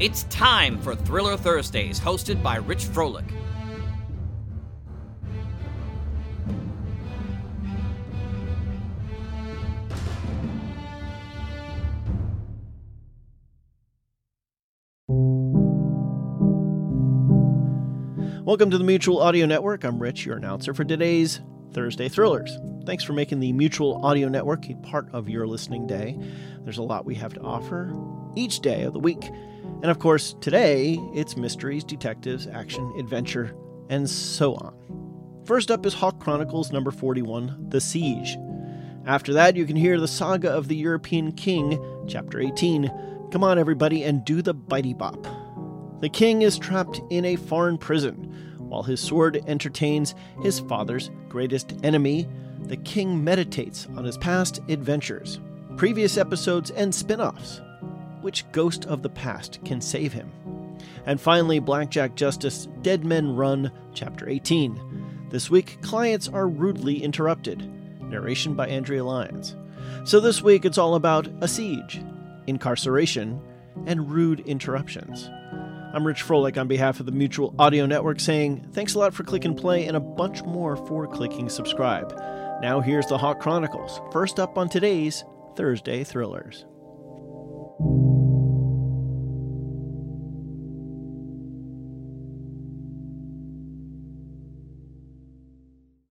It's time for Thriller Thursdays, hosted by Rich Froelich. Welcome to the Mutual Audio Network. I'm Rich, your announcer for today's Thursday Thrillers. Thanks for making the Mutual Audio Network a part of your listening day. There's a lot we have to offer each day of the week. And of course, today it's mysteries, detectives, action, adventure, and so on. First up is Hawk Chronicles number 41, The Siege. After that, you can hear the Saga of the European King, chapter 18. Come on, everybody, and do the bitey bop. The king is trapped in a foreign prison. While his sword entertains his father's greatest enemy, the king meditates on his past adventures, previous episodes, and spin offs. Which ghost of the past can save him? And finally, Blackjack Justice Dead Men Run, Chapter 18. This week, clients are rudely interrupted. Narration by Andrea Lyons. So this week, it's all about a siege, incarceration, and rude interruptions. I'm Rich Froelich on behalf of the Mutual Audio Network saying thanks a lot for click and play and a bunch more for clicking subscribe. Now here's the Hawk Chronicles, first up on today's Thursday Thrillers.